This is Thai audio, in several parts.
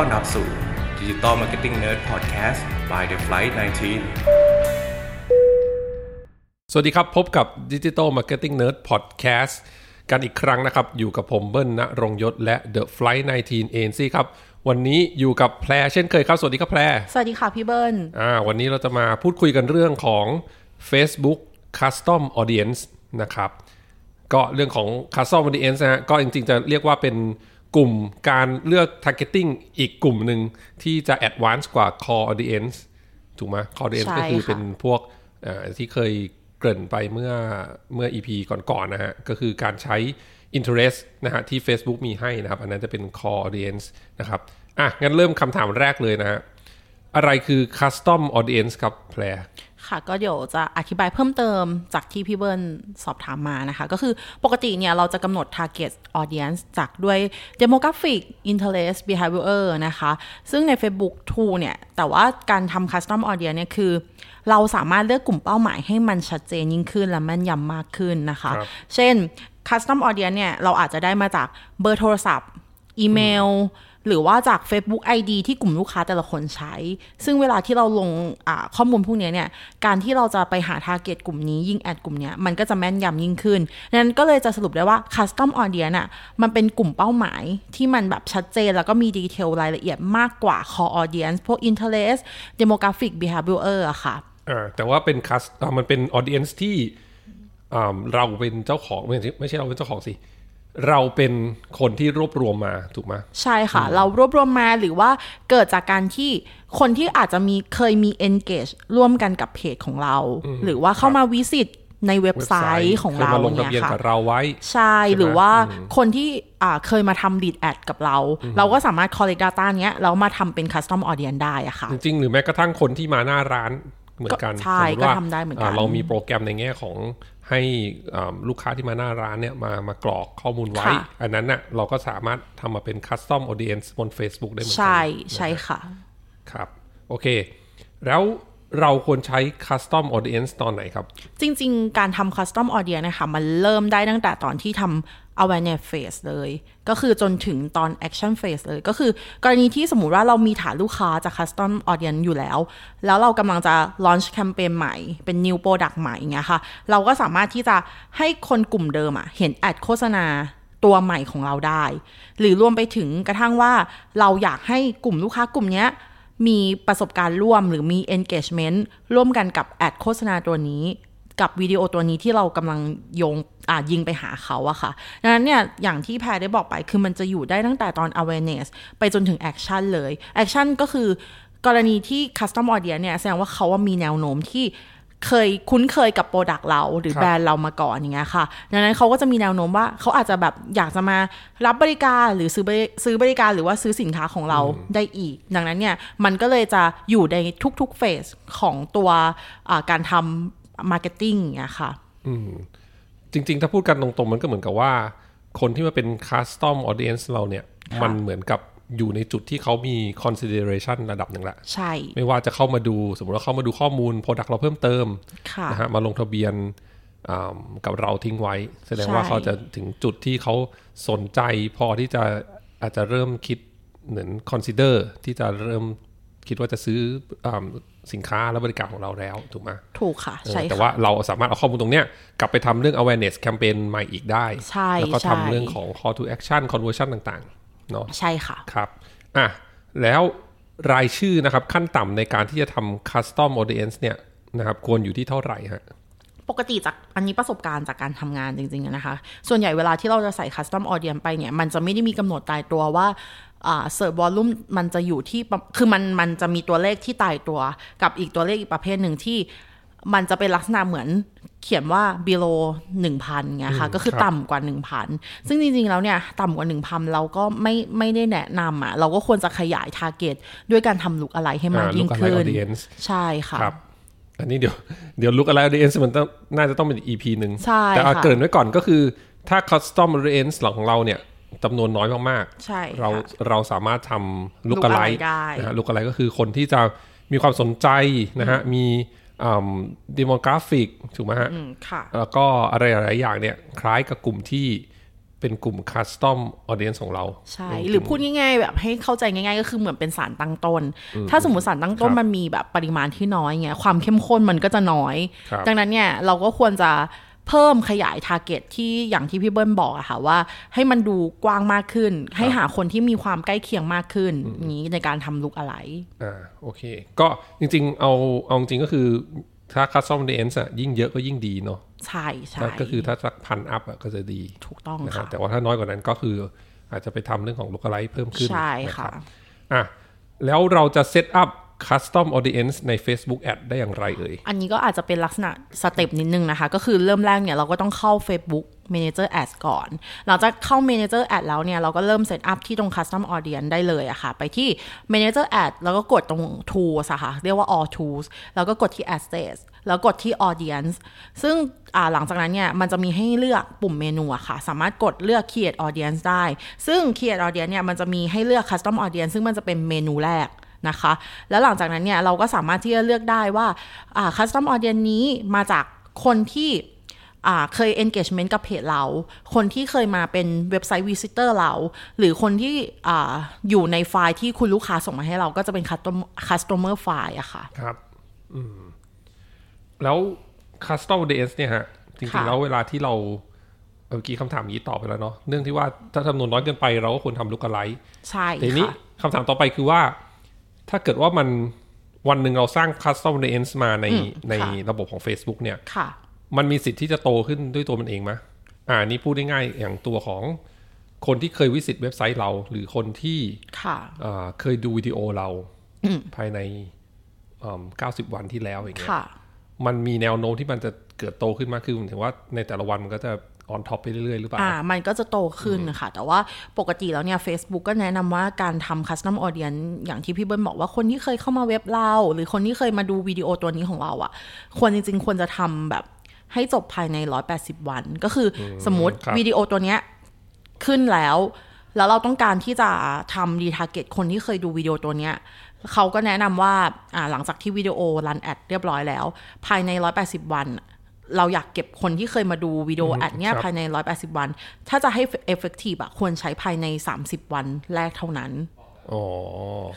ต้อนรับสู่ Digital Marketing Nerd Podcast by The Flight 19 สวัสดีครับ พบกับ Digital Marketing Nerd Podcast กันอีกครั้งนะครับ อยู่กับผมเบิ้ลณรงยศและ The Flight 19 ANC ครับ วันนี้อยู่กับแพรเช่นเคยครับ สวัสดีครับแพร สวัสดีค่ะพี่เบิร์นอ่าวันนี้เราจะมาพูดคุยกันเรื่องของ Facebook Custom Audience นะครับ ก็เรื่องของ Custom Audience นะฮะก็จริงๆจะเรียกว่าเป็น กลุ่มการเลือก Targeting อีกกลุ่มหนึ่งที่จะ Advanced กว่า Core Audience ถูกไหม Core Audience ใช่ก็คือค่ะเป็นพวกเอ่อที่เคยเกริ่นไปเมื่อเมื่อ EP ก่อนๆนะฮะ ก็คือการใช้ interest นะฮะที่ Facebook มีให้นะครับ อันนั้นจะเป็น core audience นะครับ อะ งั้นเริ่มคำถามแรกเลยนะฮะ อะไรคือ custom audience ครับแพร ค่ะก็เดี๋ยวจะอธิบายเพิ่มเติมจากที่พี่เบิร์นสอบถามมานะคะ ก็คือปกติเนี่ยเราจะกำหนด target audience จากด้วย demographic interest behavior นะคะ ซึ่งใน Facebook tool เนี่ย แต่ว่าการทำ custom audience เนี่ยคือ เราสามารถเลือกกลุ่มเป้าหมายให้มันชัดเจนยิ่งขึ้นและแม่นยำมากขึ้นนะคะครับเช่น custom audience เนี่ย เราอาจจะได้มาจากเบอร์โทรศัพท์ อีเมล หรือว่าจาก Facebook ID ที่กลุ่มลูกค้าแต่ละคนใช้ ซึ่งเวลาที่เราลงข้อมูลพวกนี้เนี่ย การที่เราจะไปหา t a r g e t กลุ่มนี้ยิ่งแอดกลุ่มนี้มันก็จะแม่นยำยิ่งขึ้นนั้นก็เลยจะสรุปได้ว่า Custom Audience อะมันเป็นกลุ่มเป้าหมายที่มันแบบชัดเจน แล้วก็มีดีเทลรายละเอียดมากกว่า Core Audience พวก Interest Demographic Behavior อะค่ะอ่าแต่ว่าเป็น cust อ่ามันเป็น audience ที่เราเป็นเจ้าของไม่ใช่ไม่ใช่เราเป็นเจ้าของสิ เราเป็นคนที่รวบรวมมาถูกไหมใช่ค่ะ เรารวบรวมมาหรือว่าเกิดจากการที่คนที่อาจจะมีเคยมี engage ร่วมกันกับเพจของเรา หรือว่าเข้ามาวิสิตในเว็บไซต์ของเราคยมาลงทะเนี่ยเบียนค่ะกับเราไว้ ใช่หรือว่าคนที่อ่าเคยมาทำ lead ad กับเรา เราก็สามารถ collect data เนี้ยแล้วมาทำเป็น custom audience ได้อะค่ะ จริงๆ หรือแม้กระทั่งคนที่มาหน้าร้าน เหมือนกันก็ใช่สมมุติว่าก็ทำได้เหมือนกันาเรามีโปรแกรมในแง่ของให้อ่าลูกค้าที่มาหน้าร้านเนี่ยมามากรอกข้อมูลไว้ค่ะอันนั้นน่ะเราก็สามารถทำมาเป็น custom audience บน Facebook ได้เหมือนกัใช่ใช่ค่ะ ครับ โอเค แล้วเราควรใช้ custom audience ตอนไหนครับ จริง ๆ การทำ custom audience นะคะมันเริ่มได้ตั้งแต่ตอนที่ทำ awareness phase เลย ก็คือจนถึงตอน action phase เลย ก็คือกรณีที่สมมุติว่าเรามีฐานลูกค้าจาก custom audience อยู่แล้ว แล้วเรากำลังจะ launch campaign ใหม่ เป็น new product ใหม่อย่างเงี้ยค่ะ เราก็สามารถที่จะให้คนกลุ่มเดิมอะเห็นแอดโฆษณาตัวใหม่ของเราได้ หรือรวมไปถึงกระทั่งว่าเราอยากให้กลุ่มลูกค้ากลุ่มเนี้ยมีประสบการณ์ร่วมหรือมี engagement ร่วมกันกับ ad โฆษณาตัวนี้ กับวิดีโอตัวนี้ที่เรากำลังโยงอ่ายิงไปหาเขาอะค่ะดังนั้นเนี่ย อย่างที่แพรได้บอกไป คือมันจะอยู่ได้ตั้งแต่ตอน awareness ไปจนถึง action เลย action ก็คือกรณีที่ custom audience เนี่ย แสดงว่าเขาว่ามีแนวโน้มที่เคยคุ้นเคยกับ product เราหรือครับแบรนด์เรามาก่อนอย่างเงี้ยค่ะ ดังนั้นเขาก็จะมีแนวโน้มว่าเขาอาจจะแบบอยากจะมารับบริการหรือซื้อบริซื้อบริการหรือว่าซื้อสินค้าของเราได้อีก ดังนั้นเนี่ยมันก็เลยจะอยู่ในทุกๆ phase ของตัวอ่าการทำ marketing อย่างเงี้ยค่ะจริง ๆ ถ้าพูดกันตรงๆ มันก็เหมือนกับว่า คนที่มาเป็น custom audience เราเนี่ย มันเหมือนกับอยู่ในจุดที่เขามี consideration ระดับหนึ่งละใช่ ไม่ว่าจะเข้ามาดูสมมติว่าเข้ามาดูข้อมูล Product เราเพิ่มเติมค่ะนะฮะมาลงทะเบียนอ่ากับเราทิ้งไว้ แสดงว่าใช่เขาจะถึงจุดที่เขาสนใจพอที่จะอาจจะเริ่มคิดเหมือน consider ที่จะเริ่ม คิดว่าจะซื้ออาสินค้าและบริการของเราแล้วถูกไหมถูกค่ะใช่แต่ค่ะว่าเราสามารถเอาข้อมูลตรงเนี้ยกลับไปทำเรื่อง awareness campaign ใหม่อีกได้ ใช่แล้วก็ใช่ทำเรื่องของ call to action conversion ต่างๆเนาะใช่ค่ะครับอะแล้วรายชื่อนะครับขั้นต่ำในการที่จะทำ custom audience เนี่ยนะครับควรอยู่ที่เท่าไหร่ฮะ ปกติจากอันนี้ประสบการณ์จากการทำงานจริงๆอะนะคะ ส่วนใหญ่เวลาที่เราจะใส่ custom audience ไปเนี่ย มันจะไม่ได้มีกำหนดตายตัวว่าอ่า search volume มันจะอยู่ที่ประคือมันมันจะมีตัวเลขที่ตายตัวกับอีกตัวเลขอีกประเภทหนึ่งที่มันจะเป็นลักษณะเหมือนเขียนว่า below 1,000เงี้ยค่ะก็คือครับต่ำกว่า 1,000 ซึ่งจริง ๆ แล้วเนี่ยต่ำกว่า 1,000 เราก็ไม่ไม่ได้แนะนำอะเราก็ควรจะขยาย target ด้วยการทำลุกอะไรให้มากอ่ายิ่ง lookalike ขึ้น audience ใช่ค่ะครับ อันนี้เดี๋ยวเดี๋ยว look อะไร audience มันต้องน่าจะต้องเป็น EP หนึ่งใช่แต่เอาค่ะเกริ่นไว้ก่อนก็คือ ถ้า custom audience หลังของเราเนี่ยจำนวนน้อยมากใช่ๆเราค่ะเราสามารถทำ look lookalike alike ได้นะฮะ look alike ก็คือคนที่จะมีความสนใจนะฮะ มีอ่า demographic ถูกไหมฮะอืมค่ะแล้วก็อะไรหลายๆอย่างเนี่ย คล้ายกับกลุ่มที่ เเป็นกลุ่ม custom audience ของเรา ใช่ หรือพูดง่ายๆ แบบให้เข้าใจง่ายๆ ก็คือเหมือนเป็นสารตั้งต้น ถ้าสมมติสารตั้งต้นครับมันมีแบบปริมาณที่น้อยเงี้ยความเข้มข้นมันก็จะน้อยครับดังนั้นเนี่ยเราก็ควรจะเพิ่มขยายทาร์เก็ตที่อย่างที่พี่เบิ้ลบอกอะค่ะว่า ให้มันดูกว้างมากขึ้น ให้หาคนที่มีความใกล้เคียงมากขึ้นอย่างนี้ในการทำลุกอะไรอ่าโอเค ก็จริงๆ เอาเอาจริงก็คือถ้า custom audience อะยิ่งเยอะก็ยิ่งดีเนาะ ใช่ใช่ถ้าก็คือถ้าสักพันอัพอะก็จะดีถูกต้องนะฮะค่ะแต่ว่าถ้าน้อยกว่านั้นก็คืออาจจะไปทำเรื่องของ lookalike เพิ่มขึ้นใช่นะค่ะรับอะแล้วเราจะ set up custom audience ใน Facebook ad ได้อย่างไรเอ่ย อันนี้ก็อาจจะเป็นลักษณะสเต็ปนิดนึงนะคะ ก็คือเริ่มแรกเนี่ยเราก็ต้องเข้า Facebook Manager Ad ก่อน หลังจากเข้า Manager Ad แล้วเนี่ย เราก็เริ่มเซตอัพที่ตรง Custom Audience ได้เลยอะค่ะ ไปที่ Manager Ad แล้วก็กดตรง Tools อะค่ะ เรียกว่า All Tools แล้วก็กดที่ Assets แล้วกดที่ Audience ซึ่งหลังจากนั้นเนี่ย มันจะมีให้เลือกปุ่มเมนูอะค่ะ สามารถกดเลือก Create Audience ได้ ซึ่ง Create Audience เนี่ย มันจะมีให้เลือก Custom Audience ซึ่งมันจะเป็นเมนูแรกนะคะ แล้วหลังจากนั้นเนี่ย เราก็สามารถที่จะเลือกได้ว่า custom audience นี้มาจากคนที่ เคย engagement กับเพจเรา คนที่เคยมาเป็นเว็บไซต์ visitor เรา หรือคนที่อ่าอยู่ในไฟล์ที่คุณลูกค้าส่งมาให้เราก็จะเป็น custom customer file อะค่ะ ครับอืมแล้ว custom audience เนี่ยฮะ จริงค่ะๆแล้วเวลาที่เราเมื่อกี้คำถามนี้ตอบไปแล้วเนาะเรื่องที่ว่าถ้าจำนวนน้อยเกินไปเราก็ควรทำ lookalike ใช่ทีนี้ค่ะคำถามต่อไปคือว่า ถ้าเกิดว่ามันวันหนึ่งเราสร้าง custom audience มาในอืมในค่ะระบบของ Facebook เนี่ยค่ะ มันมีสิทธิ์ที่จะโตขึ้นด้วยตัวมันเองไหมอ่านี่พูดได้ง่ายอย่างตัวของคนที่เคย visit เว็บไซต์เรา หรือคนที่ค่ะอ่าเคยดูวิดีโอเราภายในอืม90วันที่แล้วอย่างเงี้ยค่ะมันมีแนวโน้มที่มันจะเกิดโตขึ้นมากขึ้นหมายถึงว่าในแต่ละวันมันก็จะ on top ไปเรื่อยๆ หรือเปล่า อ่า มันก็จะโตขึ้นนะคะแต่ว่าปกติแล้วเนี่ย Facebook ก็แนะนำว่าการทำ custom audience อย่างที่พี่เบิ้ลบอกว่าคนที่เคยเข้ามาเว็บเรา หรือคนที่เคยมาดูวิดีโอตัวนี้ของเราอะค่ะ ควรจริงๆ ควรจะทำแบบ ให้จบภายใน 180 วัน ก็คืออสมมติครับวิดีโอตัวเนี้ยขึ้นแล้ว แล้วเราต้องการที่จะทำ retarget คนที่เคยดูวิดีโอตัวเนี้ยเขาก็แนะนำว่าอ่าหลังจากที่วิดีโอ run ad เรียบร้อยแล้ว ภายใน 180 วัน เราอยากเก็บคนที่เคยมาดูวิดีโอ ad เนี้ยครับภายใน 180 วัน ถ้าจะให้ effective อะควรใช้ภายใน 30 วันแรกเท่านั้นอ๋อ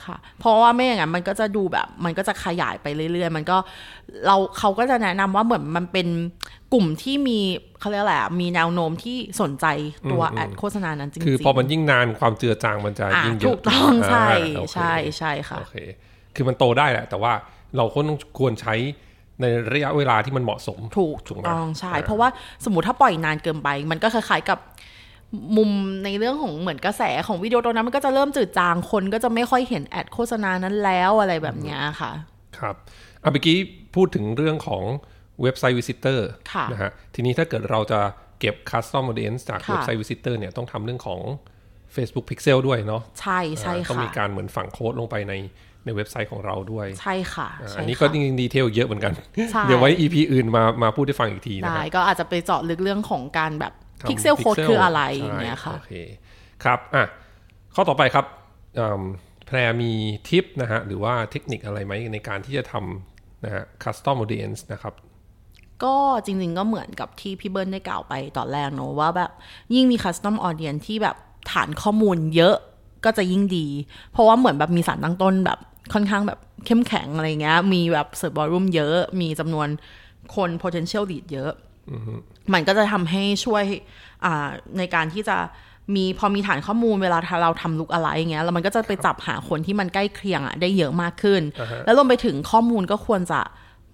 ค่ะ เพราะว่าไม่อย่างนั้นมันก็จะดูแบบ มันก็จะขยายไปเรื่อยๆ มันก็เราเขาก็จะแนะนำว่าเหมือนมันเป็นกลุ่มที่มีเขาเรียกอะไรอะมีแนวโน้มที่สนใจตัวแอดโฆษณานั้นจริงๆคือพอมันยิ่งนานความเจือจางมันจะอะยิ่งเยอะถูกต้องใช่อ่าโอเคใช่ใช่ค่ะโอเคคือมันโตได้แหละ แต่ว่าเราก็ต้องควรใช้ในระยะเวลาที่มันเหมาะสม ถูกถูถูกกไหมต้องใช่อ่าเพราะว่าสมมติถ้าปล่อยนานเกินไป มันก็คล้ายๆกับ มุมในเรื่องของเหมือนกระแสของวิดีโอตัวนั้นมันก็จะเริ่มจืดจางคนก็จะไม่ค่อยเห็น ad โฆษณานั้นแล้วอะไรแบบเนี้ยค่ะ ครับอะเมื่อกี้พูดถึงเรื่องของ website visitor ค่ะนะฮะทีนี้ถ้าเกิดเราจะเก็บ custom audience จากค่ะ website visitor เนี่ยต้องทำเรื่องของ Facebook Pixel ด้วยเนาะใช่ใช่อ่าต้องค่ะมีการเหมือนฝังโค้ดลงไปในในเว็บไซต์ของเราด้วย ใช่ค่ะอ่าใช่อันนี้ก็ค่ะจริงๆ detail เยอะเหมือนกันใช่เดี๋ยวไว้ EP อื่นมามาพูดให้ฟังอีกทีนะได้ครับก็อาจจะไปเจาะลึกเรื่องของการแบบทำ pixel code pixel คืออะไรอใช่ย่างเงี้ยค่ะโอเคครับอะข้อต่อไปครับอืมแพรมีทิปนะฮะหรือว่าเทคนิคอะไรไหมในการที่จะทำนะฮะ custom audience นะครับก็จริง ๆ ก็เหมือนกับที่พี่เบิ้ลได้กล่าวไปตอนแรกเนอะว่าแบบยิ่งมี custom audience ที่แบบฐานข้อมูลเยอะก็จะยิ่งดี เพราะว่าเหมือนแบบมีสารตั้งต้นแบบค่อนข้างแบบเข้มแข็งอะไรเงี้ย มีแบบ search volume เยอะ มีจำนวนคน potential lead เยอะ มันก็จะทำให้ช่วยอ่าในการที่จะมีพอมีฐานข้อมูลเวลาเราทำลุกอะไรอย่างเงี้ยแล้วมันก็จะไปจับหาคนที่มันใกล้เคียงอะได้เยอะมากขึ้น แล้วรวมไปถึงข้อมูลก็ควรจะ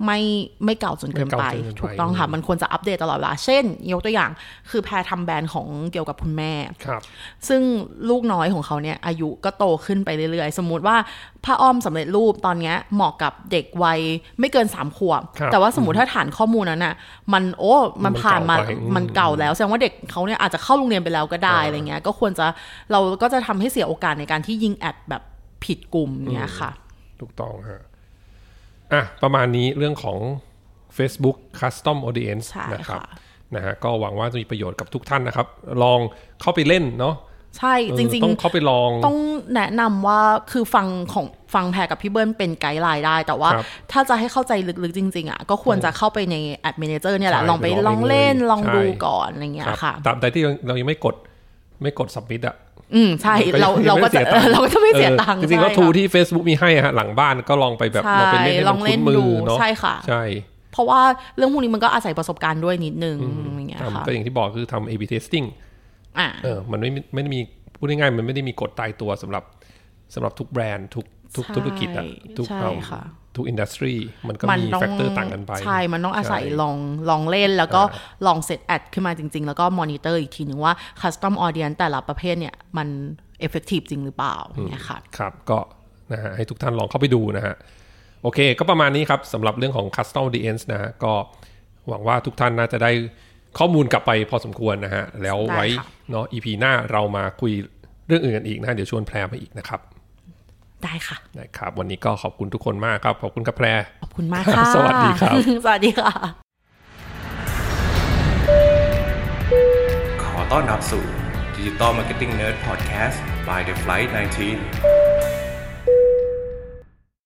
ไม่ไม่เก่าจนเกินไปไม่เก่าจนเกินไป ถูกต้องค่ะ มันควรจะอัปเดตตลอดเวลา เช่น ยกตัวอย่างคือแพรทำแบรนด์ของเกี่ยวกับคุณแม่ครับ ซึ่งลูกน้อยของเขาเนี่ย อายุก็โตขึ้นไปเรื่อยๆ สมมุติว่าผ้าอ้อมสำเร็จรูปตอนเนี้ยเหมาะกับเด็กวัยไม่เกินสามขวบครับแต่ว่าสมมติถ้าฐานข้อมูลนั้นน่ะมันโอ้มันมันผ่านมาเก่าไปอืมมันเก่าแล้ว แสดงว่าเด็กเขาเนี่ยอาจจะเข้าโรงเรียนไปแล้วก็ได้อ่าอะไรเงี้ยก็ควรจะเราก็จะทำให้เสียโอกาสในการที่ยิงแอดแบบผิดกลุ่มเนี่ยค่ะ ถูกต้องฮะ อะประมาณนี้เรื่องของ Facebook Custom Audience ใช่นะครับค่ะนะฮะก็หวังว่าจะมีประโยชน์กับทุกท่านนะครับ ลองเข้าไปเล่นเนาะใช่จริงเออต้องเข้าไปลองๆต้องแนะนำว่าคือฟังของฟังแพรกับพี่เบิ้ลเป็นไกด์ไลน์ได้ แต่ว่าครับถ้าจะให้เข้าใจลึกๆจริง ๆอะก็ควรจะเข้าไปในแอดมินเจอร์เนี่ยแหละใช่ลองไปไปลองลองเล่นเองเลยลองดูใช่ก่อนอะไรเงี้ยครับค่ะตามใดที่เรายังไม่กดไม่กด submit อะ อืมใช่ก็ยังเราเราก็จะยังไม่ได้เสียตังค์เราก็จะไม่เสียตังค์ออจริงๆก็ใช่ทูค่ะที่ Facebook มีให้อะฮะหลังบ้านก็ลองไปแบบใช่ลองไปเล่นให้ลมัองนเล่คุ้นนมือดูเนาะใช่ค่ะ ใช่ เพราะว่าเรื่องพวกนี้มันก็อาศัยประสบการณ์ด้วยนิดนึงอย่างเงี้ยค่ะทำก็อย่างที่บอกคือทำ A/B testing อ่าเออมันไม่มีไม่ได้มีพูดง่ายๆมันไม่ได้มีกฎตายตัวสำหรับสำหรับทุกแบรนด์ทุก ทุกใช่ธุรกิจอะทุกใช่เอาค่ะทุก industry มันก็มันมีต้อง factor ต่างกันไป ใช่ มันต้องอาศัยใช่ลองลองเล่นแล้วก็อ่ลอง set ad ขึ้นมาจริง ๆ แล้วก็มอนิเตอร์อีกทีหนึ่งว่า custom audience แต่ละประเภทเนี่ยมัน effective จริงหรือเปล่าอย่างเงี้ยค่ะครับก็นะฮะให้ทุกท่านลองเข้าไปดูนะฮะ โอเค ก็ประมาณนี้ครับสำหรับเรื่องของ Custom Audience นะฮะก็หวังว่าทุกท่านน่าจะได้ข้อมูลกลับไปพอสมควรนะฮะ แล้วไว้ได้ค่ะเนาะ EP หน้าเรามาคุยเรื่องอื่นกันอีกนะฮะเดี๋ยวชวนแพรมาอีกนะครับ ได้ค่ะนะครับ วันนี้ก็ขอบคุณทุกคนมากครับ ขอบคุณครับแพร ขอบคุณมากค่ะ สวัสดีครับ สวัสดีค่ะ ขอต้อนรับสู่ Digital Marketing Nerd Podcast by The Flight 19